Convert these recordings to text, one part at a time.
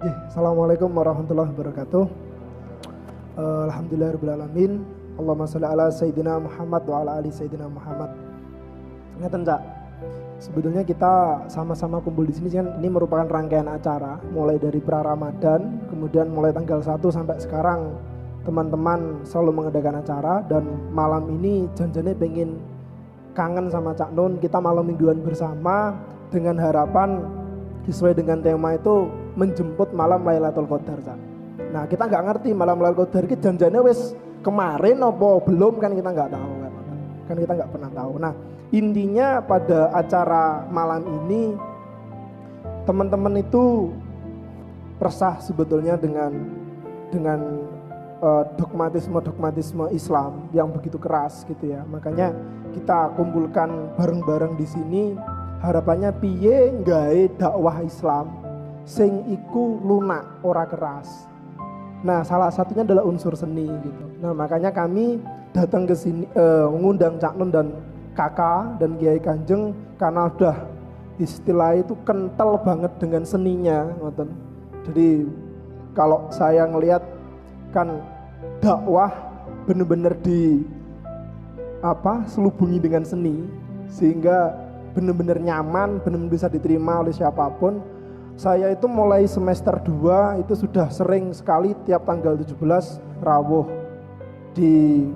Ya, Assalamualaikum warahmatullahi wabarakatuh. Uh, Alhamdulillahirrahmanirrahim. Allahumma salli ala Sayyidina Muhammad wa ala ali Sayyidina Muhammad. Ngeten, Cak. Sebetulnya kita sama-sama kumpul di sini kan ini merupakan rangkaian acara mulai dari pra Ramadan, kemudian mulai tanggal 1 sampai sekarang teman-teman selalu mengadakan acara dan malam ini janjinya pengen kangen sama Cak Nun, kita malam mingguan bersama dengan harapan sesuai dengan tema itu menjemput malam Lailatul Qadar. Nah kita nggak ngerti malam Lailatul Qadar itu janjinya wes kemarin apa belum kan kita nggak tahu kan kan kita nggak pernah tahu. Nah intinya pada acara malam ini teman-teman itu resah sebetulnya dengan dengan uh, dogmatisme-dogmatisme Islam yang begitu keras gitu ya. Makanya kita kumpulkan bareng-bareng di sini harapannya piye gawe dakwah Islam sing iku lunak ora keras. Nah, salah satunya adalah unsur seni gitu. Nah, makanya kami datang ke sini uh, mengundang Cak Nun dan Kakak dan Kiai Kanjeng karena udah istilah itu kental banget dengan seninya, ngoten. Jadi kalau saya ngelihat kan dakwah bener-bener di apa selubungi dengan seni sehingga bener-bener nyaman, bener-bener bisa diterima oleh siapa pun. Saya itu mulai semester 2 itu sudah sering sekali tiap tanggal 17 rawuh di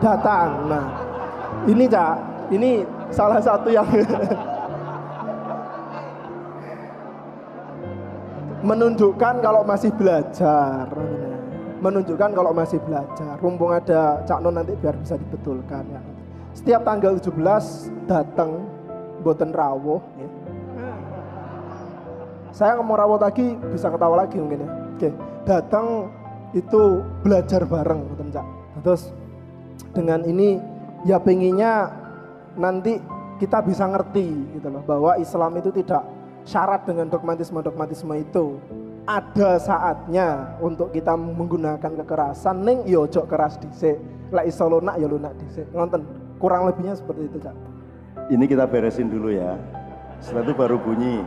datang. Nah, ini Cak, ini salah satu yang menunjukkan kalau masih belajar menunjukkan kalau masih belajar mumpung ada Cak Non nanti biar bisa dibetulkan ya setiap tanggal 17 datang boten rawuh ya. Saya mau rawuh lagi bisa ketawa lagi mungkin ya. Oke datang itu belajar bareng Cak. Terus dengan ini ya pengennya nanti kita bisa ngerti gitu loh bahwa Islam itu tidak syarat dengan dogmatisme-dogmatisme itu. Ada saatnya untuk kita menggunakan kekerasan ning yo ya keras dhisik. Lek iso lunak ya lunak dhisik. Ngonten kurang lebihnya seperti itu Cak. Ini kita beresin dulu ya. Setelah itu baru bunyi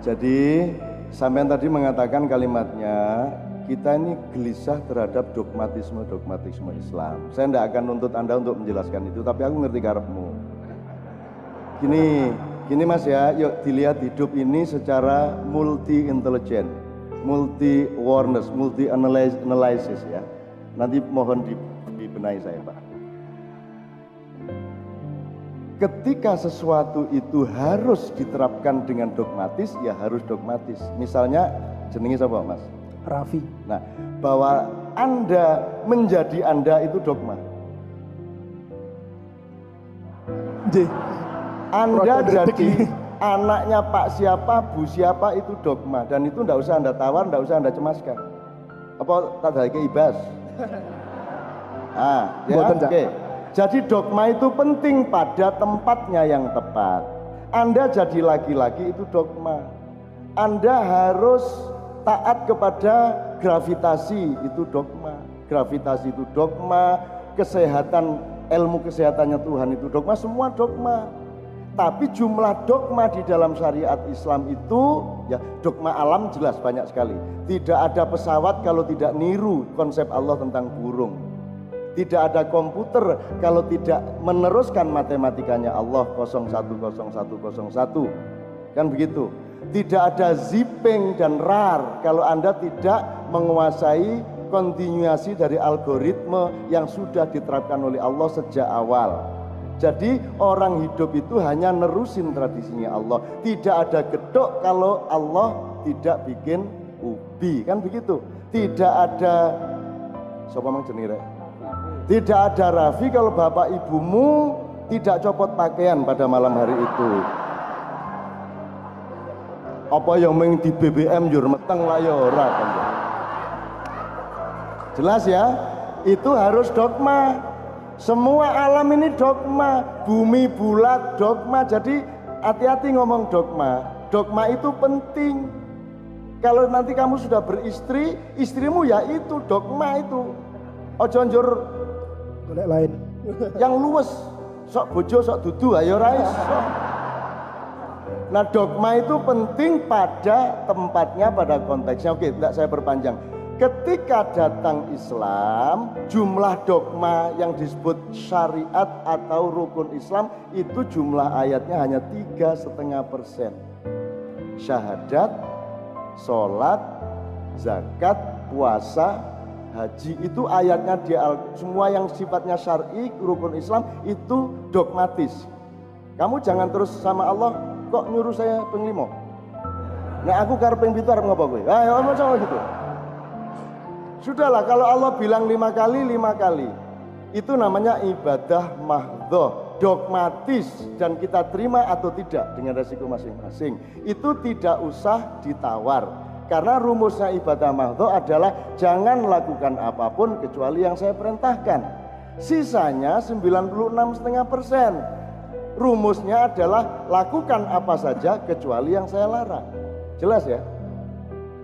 jadi sampean tadi mengatakan kalimatnya kita ini gelisah terhadap dogmatisme-dogmatisme Islam. Saya tidak akan nuntut Anda untuk menjelaskan itu, tapi aku ngerti karepmu. Gini, gini Mas ya, yuk dilihat hidup ini secara multi intelijen, multi awareness, multi analysis ya. Nanti mohon dibenahi saya Pak. Ketika sesuatu itu harus diterapkan dengan dogmatis, ya harus dogmatis. Misalnya jenengi siapa Mas? Raffi. Nah, bahwa Anda menjadi Anda itu dogma. J. Anda jadi anaknya Pak siapa, Bu siapa itu dogma dan itu ndak usah Anda tawar, ndak usah Anda cemaskan. Apa tak ada ibas? Ah, ya, oke. Okay. Jadi dogma itu penting pada tempatnya yang tepat. Anda jadi laki-laki itu dogma. Anda harus taat kepada gravitasi itu dogma gravitasi itu dogma kesehatan ilmu kesehatannya Tuhan itu dogma semua dogma tapi jumlah dogma di dalam syariat Islam itu ya dogma alam jelas banyak sekali tidak ada pesawat kalau tidak niru konsep Allah tentang burung tidak ada komputer kalau tidak meneruskan matematikanya Allah 010101 kan begitu tidak ada zipping dan rar kalau Anda tidak menguasai kontinuasi dari algoritma yang sudah diterapkan oleh Allah sejak awal. Jadi orang hidup itu hanya nerusin tradisinya Allah. Tidak ada gedok kalau Allah tidak bikin ubi. Kan begitu. Tidak ada Sopo mang Tidak ada Rafi kalau bapak ibumu tidak copot pakaian pada malam hari itu. Apa yang meng di BBM jur meteng lah ya ora kan ya. jelas ya itu harus dogma. Semua alam ini dogma bumi bulat dogma. Jadi hati-hati ngomong dogma. Dogma itu penting. Kalau nanti kamu sudah beristri istrimu ya itu dogma itu. Ojo njur golek lain yang luwes sok bojo sok dudu ayo rais Nah dogma itu penting pada tempatnya, pada konteksnya. Oke, tidak saya perpanjang. Ketika datang Islam, jumlah dogma yang disebut syariat atau rukun Islam itu jumlah ayatnya hanya tiga setengah persen. Syahadat, sholat, zakat, puasa, haji itu ayatnya di semua yang sifatnya syar'i rukun Islam itu dogmatis. Kamu jangan terus sama Allah kok nyuruh saya penglimo. Nah aku karpeng itu harus ngapa gue? Ayo sama gitu. Sudahlah kalau Allah bilang lima kali, lima kali. Itu namanya ibadah mahdoh, dogmatis dan kita terima atau tidak dengan resiko masing-masing. Itu tidak usah ditawar. Karena rumusnya ibadah mahdoh adalah jangan lakukan apa pun kecuali yang saya perintahkan. Sisanya 96,5 persen. Rumusnya adalah lakukan apa saja kecuali yang saya larang. Jelas ya?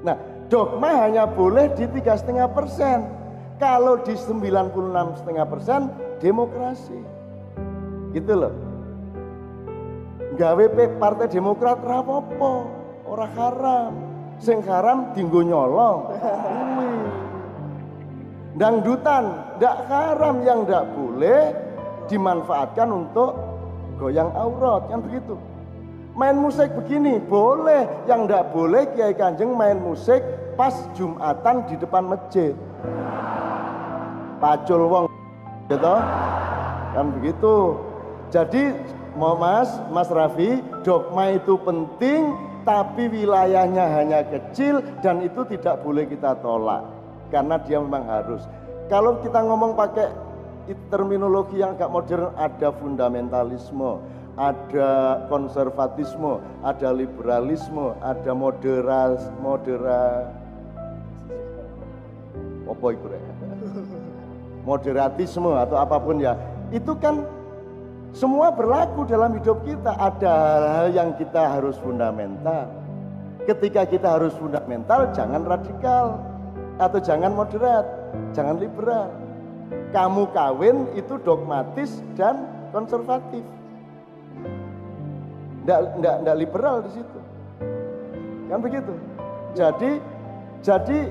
Nah, dogma hanya boleh di tiga setengah persen. Kalau di 96 setengah persen demokrasi. Gitu loh. Gawe partai Demokrat rapopo, orang haram. Sing haram dinggo nyolong. Dangdutan, ndak haram. Yang ndak boleh dimanfaatkan untuk goyang aurat, kan begitu? Main musik begini boleh. Yang tidak boleh Kiai Kanjeng main musik pas Jumatan di depan masjid. Pacul wong gitu. Kan begitu? Jadi mau mas mas Raffi dogma itu penting tapi wilayahnya hanya kecil dan itu tidak boleh kita tolak karena dia memang harus kalau kita ngomong pakai terminologi yang agak modern ada fundamentalisme ada konservatisme, ada liberalisme, ada moderas, modera apa itu? Moderatisme atau apa pun ya. Itu kan semua berlaku dalam hidup kita. Ada hal yang kita harus fundamental. Ketika kita harus fundamental, jangan radikal atau jangan moderat, jangan liberal. Kamu kawin itu dogmatis dan konservatif tidak tidak liberal di situ. Kan begitu. Jadi jadi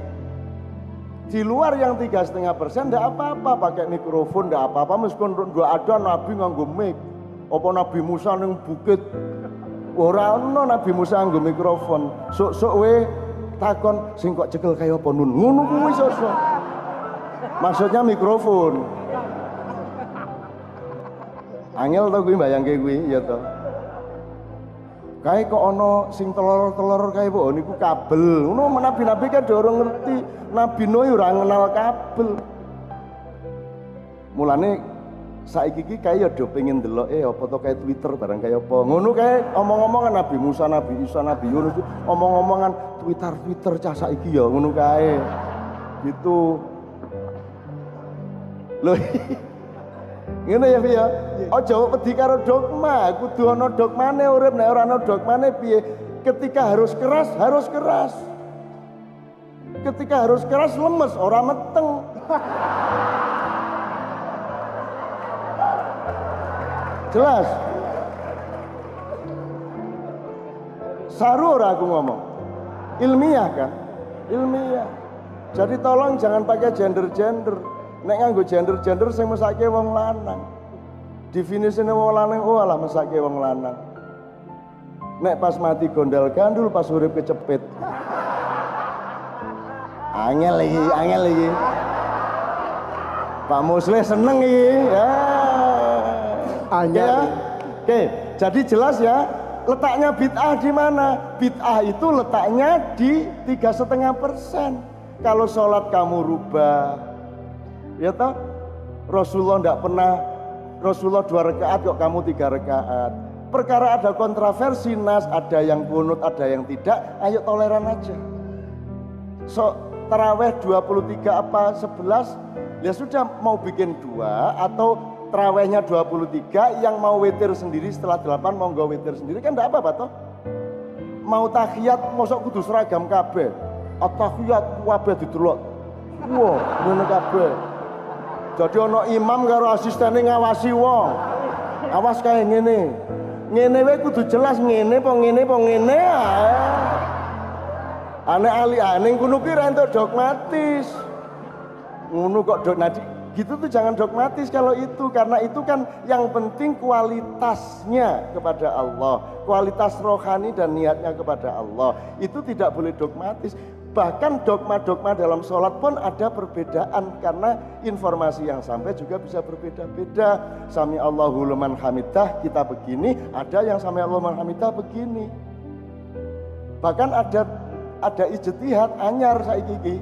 di luar yang tiga setengah persen tidak apa-apa pakai mikrofon tidak apa-apa. Meskipun dua ada nabi nganggo mic. Apa nabi Musa neng bukit? Orang nabi Musa nganggo mikrofon. Sok sok we takon sing kok cekel kayak apa nun? Ngono kuwi sosok maksudnya mikrofon. Angel tau bayang kayak gue ya toh Kae kok ono sing telur-telur kae kok niku kabel. Ngono nabi-nabi kan dorong ngerti. Nabi Nuh ora kenal kabel. Mulane saiki iki kae ya do pengen delok eh apa to kae Twitter barang kae apa. Ngono kae omong-omongan Nabi Musa, Nabi Isa, Nabi Yunus omong-omongan Twitter Twitter cah saiki ya ngono kae. Gitu. Loh Ngene ya ya. Aja wedi karo dogma, kudu ana dogmane urip nek ora ana dogmane piye? Ketika harus keras, harus keras. Ketika harus keras lemes, ora meteng. Jelas? Saru ora aku ngomong. Ilmiah kan? Ilmiah. Jadi tolong jangan pakai gender-gender. Nek nganggo gender-gender sing mesake wong lanang. Definisine wong lanang oh alah mesake wong lanang. Nek pas mati gondal gandul, pas urip kecepit. Angel lagi, angel lagi. Pak Musli seneng iki ya. Angel. Ya. Oke, jadi jelas ya letaknya bid'ah di mana? Bid'ah itu letaknya di tiga setengah persen. Kalau sholat kamu rubah, Ya toh? Rasulullah tidak pernah Rasulullah dua rakaat kok kamu tiga rakaat. Perkara ada kontroversi nas, ada yang kunut, ada yang tidak, ayo toleran aja. So, teraweh 23 apa 11, ya sudah mau bikin dua atau terawehnya 23 yang mau witir sendiri setelah 8 mau nggak witir sendiri kan enggak apa-apa toh. Mau tahiyat mosok kudu seragam kabeh. At-tahiyat kabeh didelok. Wah, ngono kabeh. Jadi ono imam karo asistene ngawasi wong. Awas kayak ngene. ngene wae kudu jelas ngene apa ngene apa ngene. Ane ali ane kuno ki ra entuk dogmatis. Ngono kok dok nanti gitu tuh jangan dogmatis kalau itu karena itu kan yang penting kualitasnya kepada Allah, kualitas rohani dan niatnya kepada Allah. Itu tidak boleh dogmatis. Bahkan dogma-dogma dalam sholat pun ada perbedaan karena informasi yang sampai juga bisa berbeda-beda. Sami Allahu liman hamidah kita begini, ada yang sami Allahu liman hamidah begini. Bahkan ada ada ijtihad anyar saiki iki.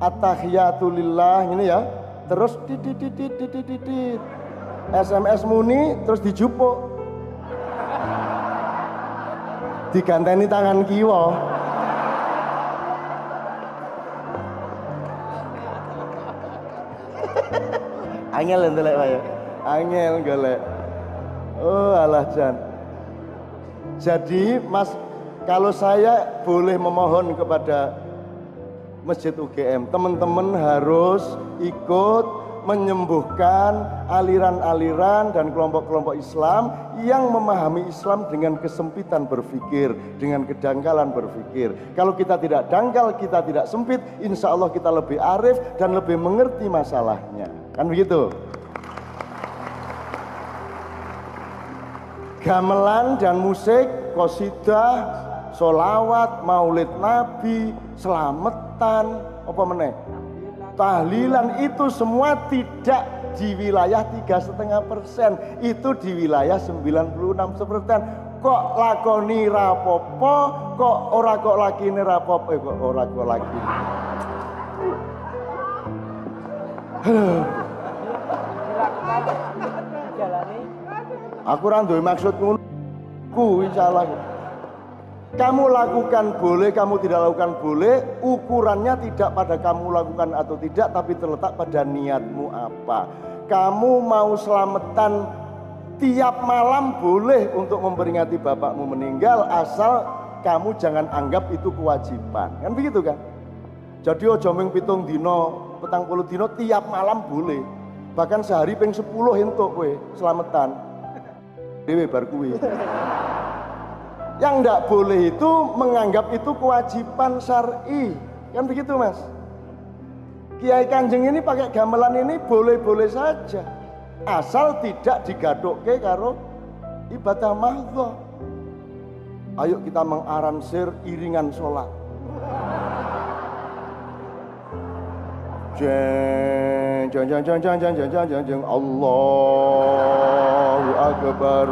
At-tahiyatulillah ini ya. Terus titit. SMS muni terus dijupuk. Diganteni tangan kiwa. Angel ndelek wae. Angel golek. Oh alah Jan. Jadi Mas kalau saya boleh memohon kepada Masjid UGM, teman-teman harus ikut menyembuhkan aliran-aliran dan kelompok-kelompok Islam yang memahami Islam dengan kesempitan berpikir, dengan kedangkalan berpikir. Kalau kita tidak dangkal, kita tidak sempit, insya Allah kita lebih arif dan lebih mengerti masalahnya. Kan begitu? Gamelan dan musik, kosidah, solawat, maulid nabi, selamatan, apa meneh? Tahlilan itu semua tidak di wilayah tiga setengah persen, itu di wilayah 96 persen. Kok lakoni rapopo, kok ora kok laki rapopo, eh, kok ora kok laki. Aku randu maksud. Kuwi salah. Kamu lakukan boleh, kamu tidak lakukan boleh, ukurannya tidak pada kamu lakukan atau tidak, tapi terletak pada niatmu apa. Kamu mau selamatan tiap malam boleh untuk memperingati bapakmu meninggal, asal kamu jangan anggap itu kewajiban. Kan begitu kan? Jadi ojo ming pitung dino, petang puluh dino tiap malam boleh. Bahkan sehari ping sepuluh entuk kowe selamatan. Dewe bar kuwi. Yang tidak boleh itu menganggap itu kewajiban syar'i. Kan begitu mas? Kiai Kanjeng ini pakai gamelan ini boleh-boleh saja. Asal tidak digadokke karo ibadah mahdhah. Ayo kita mengaransir iringan sholat. Jeng, jeng, jeng, jeng, jeng, jeng, jeng, jeng, jeng, jeng, Allahu Akbar.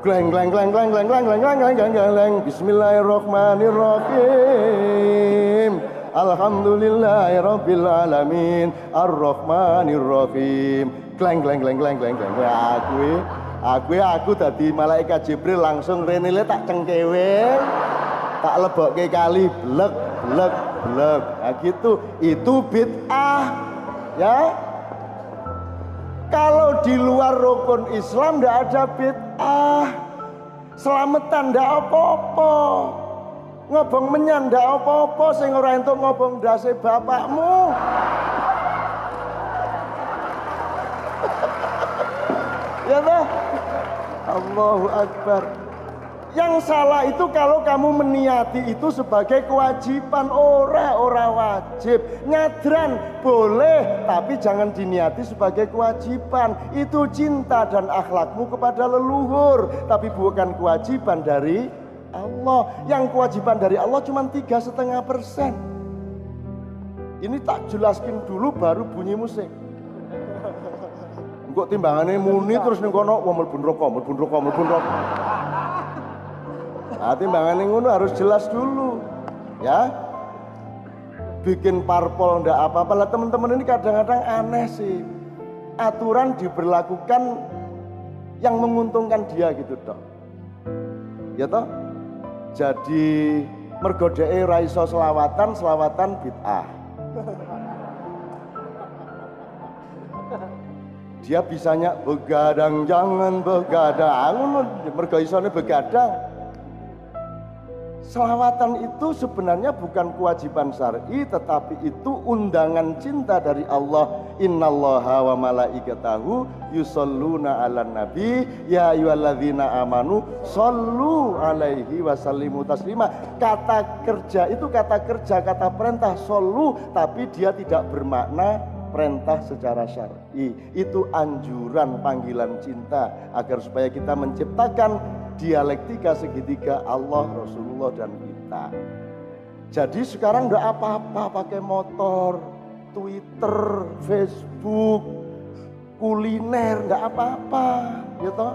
Gleng gleng gleng gleng gleng gleng gleng gleng gleng gleng gleng gleng Bismillahirrahmanirrahim Alhamdulillahirabbil alamin Arrahmanirrahim Gleng gleng gleng gleng gleng gleng aku aku aku tadi malaikat Jibril langsung renile tak cengkewe tak lebokke kali blek blek blek nah gitu itu bid'ah ya kalau di luar rukun Islam tidak ada bid'ah. Selamatan tidak apa-apa. Ngobong menyan tidak apa-apa. Sing ora entuk ngobong dasi bapakmu. ya dah. Allahu Akbar. Yang salah itu kalau kamu meniati itu sebagai kewajiban ora ora wajib. Nyadran boleh tapi jangan diniati sebagai kewajiban. Itu cinta dan akhlakmu kepada leluhur tapi bukan kewajiban dari Allah. Yang kewajiban dari Allah cuma tiga setengah persen. Ini tak jelaskan dulu baru bunyi musik. Kok timbangannya muni terus nih kono wah melbun rokok, melbun rokok, melbun rokok. Nah, timbangan ngono harus jelas dulu. Ya. Bikin parpol ndak apa-apa lah teman-teman ini kadang-kadang aneh sih. Aturan diberlakukan yang menguntungkan dia gitu toh. Ya toh? Jadi mergodei raiso selawatan, selawatan bid'ah. Dia bisanya begadang jangan begadang, mergo isone begadang selawatan itu sebenarnya bukan kewajiban syar'i tetapi itu undangan cinta dari Allah. Innallaha wa malaikatahu yusalluna ala nabi. Ya ayyuhalladzina amanu sallu alaihi wasallimu taslima. Kata kerja itu kata kerja kata perintah sallu tapi dia tidak bermakna perintah secara syar'i. Itu anjuran panggilan cinta agar supaya kita menciptakan dialektika segitiga Allah, Rasulullah dan kita. Jadi sekarang udah apa-apa pakai motor, Twitter, Facebook, kuliner, nggak apa-apa, gitu.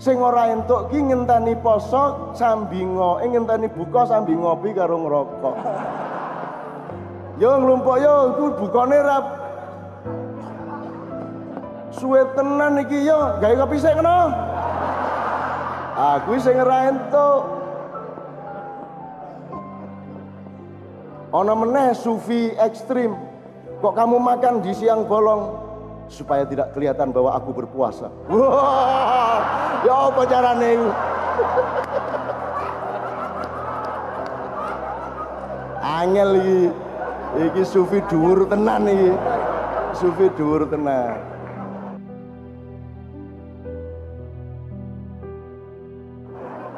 Sing ora entuk ki ngenteni poso sambi ngo, eh, ngenteni buka sambi ngopi karo ngerokok. Yo nglumpuk yo iku bukane ra suwe tenan iki yo, gawe kopi sik kena. Aku sing ora entuk. Ana meneh sufi ekstrim. Kok kamu makan di siang bolong supaya tidak kelihatan bahwa aku berpuasa. Wah, ya apa carane Angel iki. Iki sufi dhuwur tenan iki. Sufi dhuwur tenan.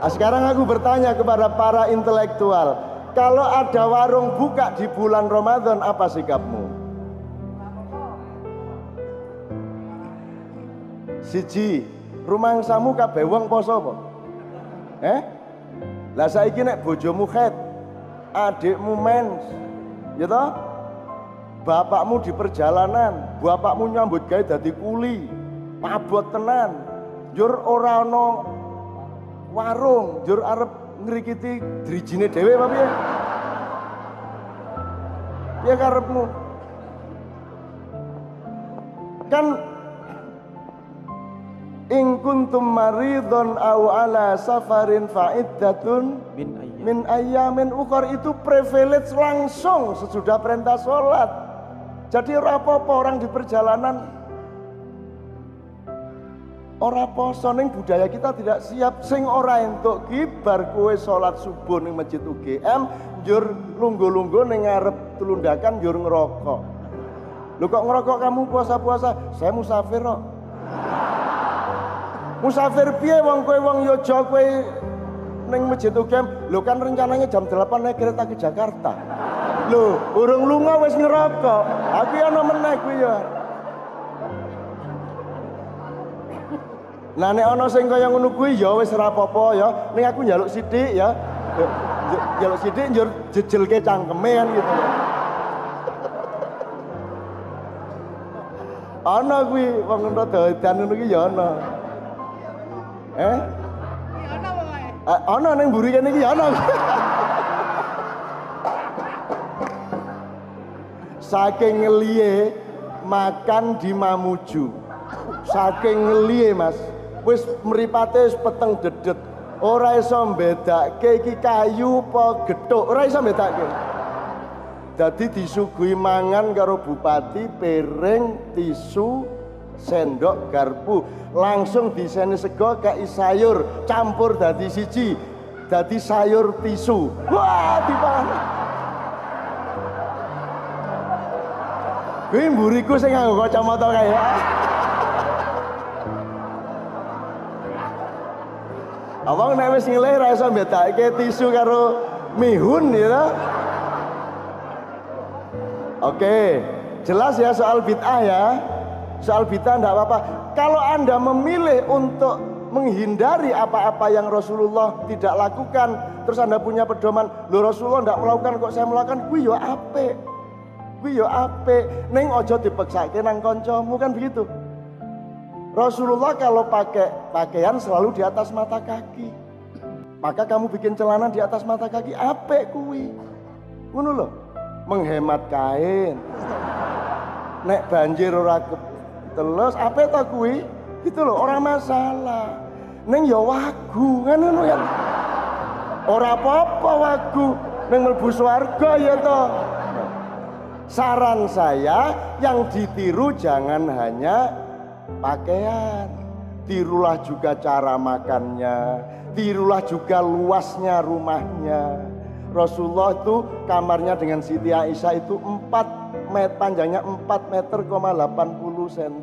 Nah, sekarang aku bertanya kepada para intelektual, kalau ada warung buka di bulan Ramadan, apa sikapmu? Siji, rumah samu kabeh wong poso apa? Eh? Lah saiki nek bojomu khet, adikmu mens, ya toh? Bapakmu di perjalanan, bapakmu nyambut gawe dadi kuli, mabot tenan. Jur ora ana warung jur arep ngrikiti drijine dhewe apa piye? Piye karepmu? Kan in kuntum maridon au ala safarin fa'iddatun min ayyamin min ayyamin ukhar itu privilege langsung sesudah perintah sholat. Jadi apa-apa orang di perjalanan Ora poso ning budaya kita tidak siap sing ora entuk ki bar kowe salat subuh ning masjid UGM njur lungguh-lungguh ning ngarep telundakan njur ngerokok. Lho kok ngerokok kamu puasa-puasa? Saya musafir kok. Musafir piye wong kowe wong Yojo kowe ning masjid UGM? Lho kan rencananya jam 8 naik kereta ke Jakarta. Lho, urung lunga wis ngerokok. Aku ana meneh kuwi ya. Nah nek ana sing kaya ngono kuwi ya wis ora apa-apa ya. Ning aku njaluk sithik ya. Njaluk sithik njur jejelke cangkeme kan gitu. Ana kuwi wong ngono dadan ngono ki ya ana. Eh? Ana pokoke. Ana ning mburi kene iki ya ana. Saking ngeliye makan di Mamuju. Saking ngeliye Mas wis mripate wis peteng dedet. Ora iso mbedake iki kayu apa gethuk ora iso mbedake dadi disuguhi mangan karo bupati piring tisu sendok garpu. Langsung diseni sego kayak sayur campur dadi siji dadi sayur tisu. Wah dipangan. Kuwi mburiku sing nganggo kacamata kae. Abang nek wis ngilih ra iso mbedakake tisu karo mihun ya. Oke, jelas ya soal bid'ah ya. Soal bid'ah enggak apa-apa. Kalau Anda memilih untuk menghindari apa-apa yang Rasulullah tidak lakukan, terus Anda punya pedoman, lo Rasulullah tidak melakukan kok saya melakukan, kuwi yo ape. Kuwi yo ape. Neng ojo dipeksake nang kancamu kan begitu. Rasulullah kalau pakai pakaian selalu di atas mata kaki. Maka kamu bikin celana di atas mata kaki, apa kuwi? Ngono loh. Menghemat kain. Nek banjir ora telus, apa ta kuwi? Gitu loh, orang masalah. Neng ya wagu, kan ngono ya. Ora apa-apa wagu, neng mlebu swarga ya toh. Saran saya yang ditiru jangan hanya pakaian. Tirulah juga cara makannya, tirulah juga luasnya rumahnya. Rasulullah itu kamarnya dengan Siti Aisyah itu 4 meter panjangnya 4 meter 80 cm,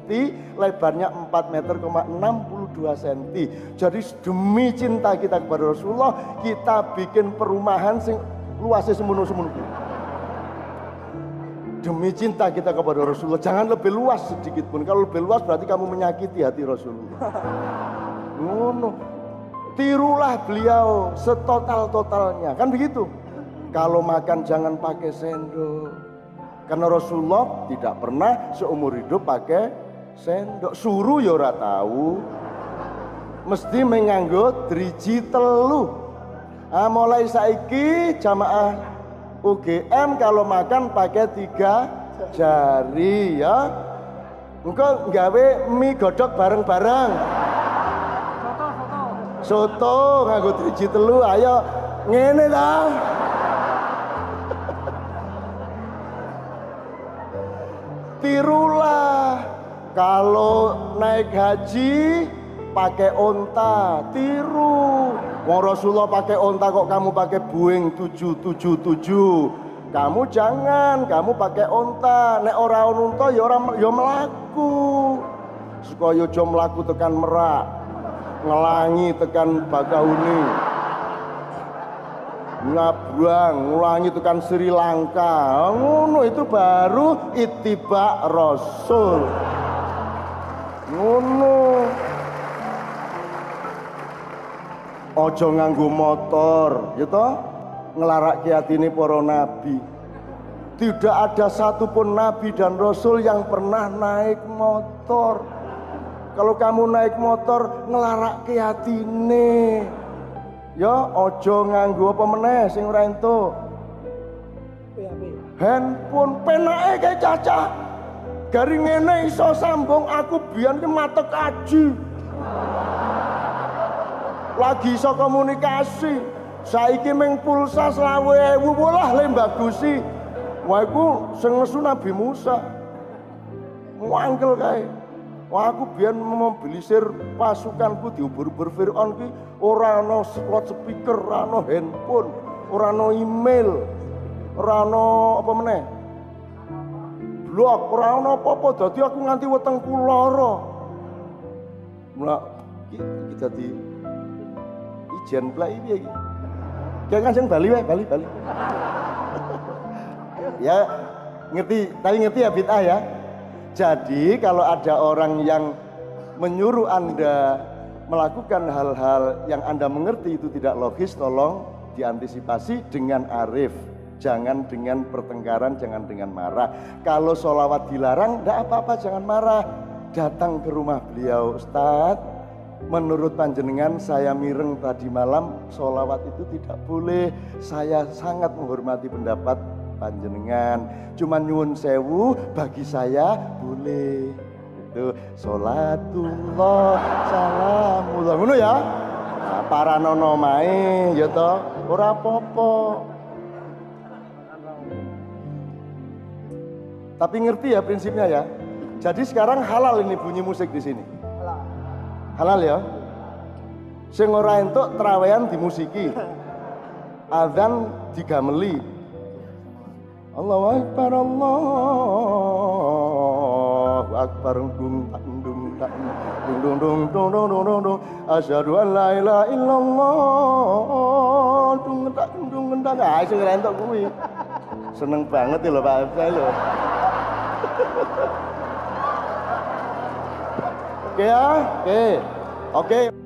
lebarnya 4 meter 62 cm. Jadi demi cinta kita kepada Rasulullah, kita bikin perumahan sing luasnya semuanya-semuanya. Demi cinta kita kepada Rasulullah, jangan lebih luas sedikit pun. Kalau lebih luas berarti kamu menyakiti hati Rasulullah. Ngono. Tirulah beliau setotal-totalnya. Kan begitu. Kalau makan jangan pakai sendok. Karena Rasulullah tidak pernah seumur hidup pakai sendok. Suruh ya ora tahu. Mesti menganggo driji telu. Ah, mulai saiki jamaah UGM kalau makan pakai tiga jari ya. Engkau nggawe mie godok bareng-bareng. Soto nganggo driji telu ayo ngene ta. Tirulah kalau naik haji pakai onta, tiru. Wong Rasulullah pakai onta kok kamu pakai Boeing 777. Kamu jangan, kamu pakai onta. Nek ora onta ya ora ya mlaku. Supaya aja mlaku tekan Merak. Ngelangi tekan Bakauni. Ngabuang, ngulangi tekan Sri Lanka. Ngono itu baru ittiba Rasul. Ngono. Ojo nganggo motor, toh? Ngelarak ini para nabi. Tidak ada satupun nabi dan rasul yang pernah naik motor. Kalau kamu naik motor ngelarak ini. Ya ojo nganggo apa meneh sing ora entuk. Handphone penake kayak caca. Garing ngene iso sambung aku biyen ki mata kaji lagi iso komunikasi. Saiki ming pulsa selawe ewu bolah le bagusi wah iku Nabi Musa. Muangkel kae. Wah aku biyen mobilisir pasukanku diubur-ubur Fir'aun ki ora ana slot speaker ora ana handphone ora ana email ora ana apa meneh? Blog ora ana apa-apa. Dadi aku nganti wetengku lara Mulak kita di ijen plek iki iki. Kayak kan sing Bali wae, Bali, Bali. ya ngerti, tapi ngerti ya bid'ah ya. Jadi kalau ada orang yang menyuruh Anda melakukan hal-hal yang Anda mengerti itu tidak logis, tolong diantisipasi dengan arif. Jangan dengan pertengkaran, jangan dengan marah. Kalau sholawat dilarang, tidak apa-apa, jangan marah. Datang ke rumah beliau, Ustadz, menurut panjenengan saya mireng tadi malam sholawat itu tidak boleh. Saya sangat menghormati pendapat panjenengan. Cuman nyuwun sewu bagi saya boleh. Itu sholatullah salamullah. Ngono ya? Nah, para nono main ya toh ora popo tapi ngerti ya prinsipnya ya? Jadi sekarang halal ini bunyi musik di sini halal ya sing ora entuk trawean dimusiki azan digameli Allahu akbar Allahu akbar dung dung dung dung dung dung dung dung dung dung asyhadu an la ilaha illallah dung dung dung tak ah sing ora entuk kuwi seneng banget ya lho Pak saya lho Oke ya oke oke.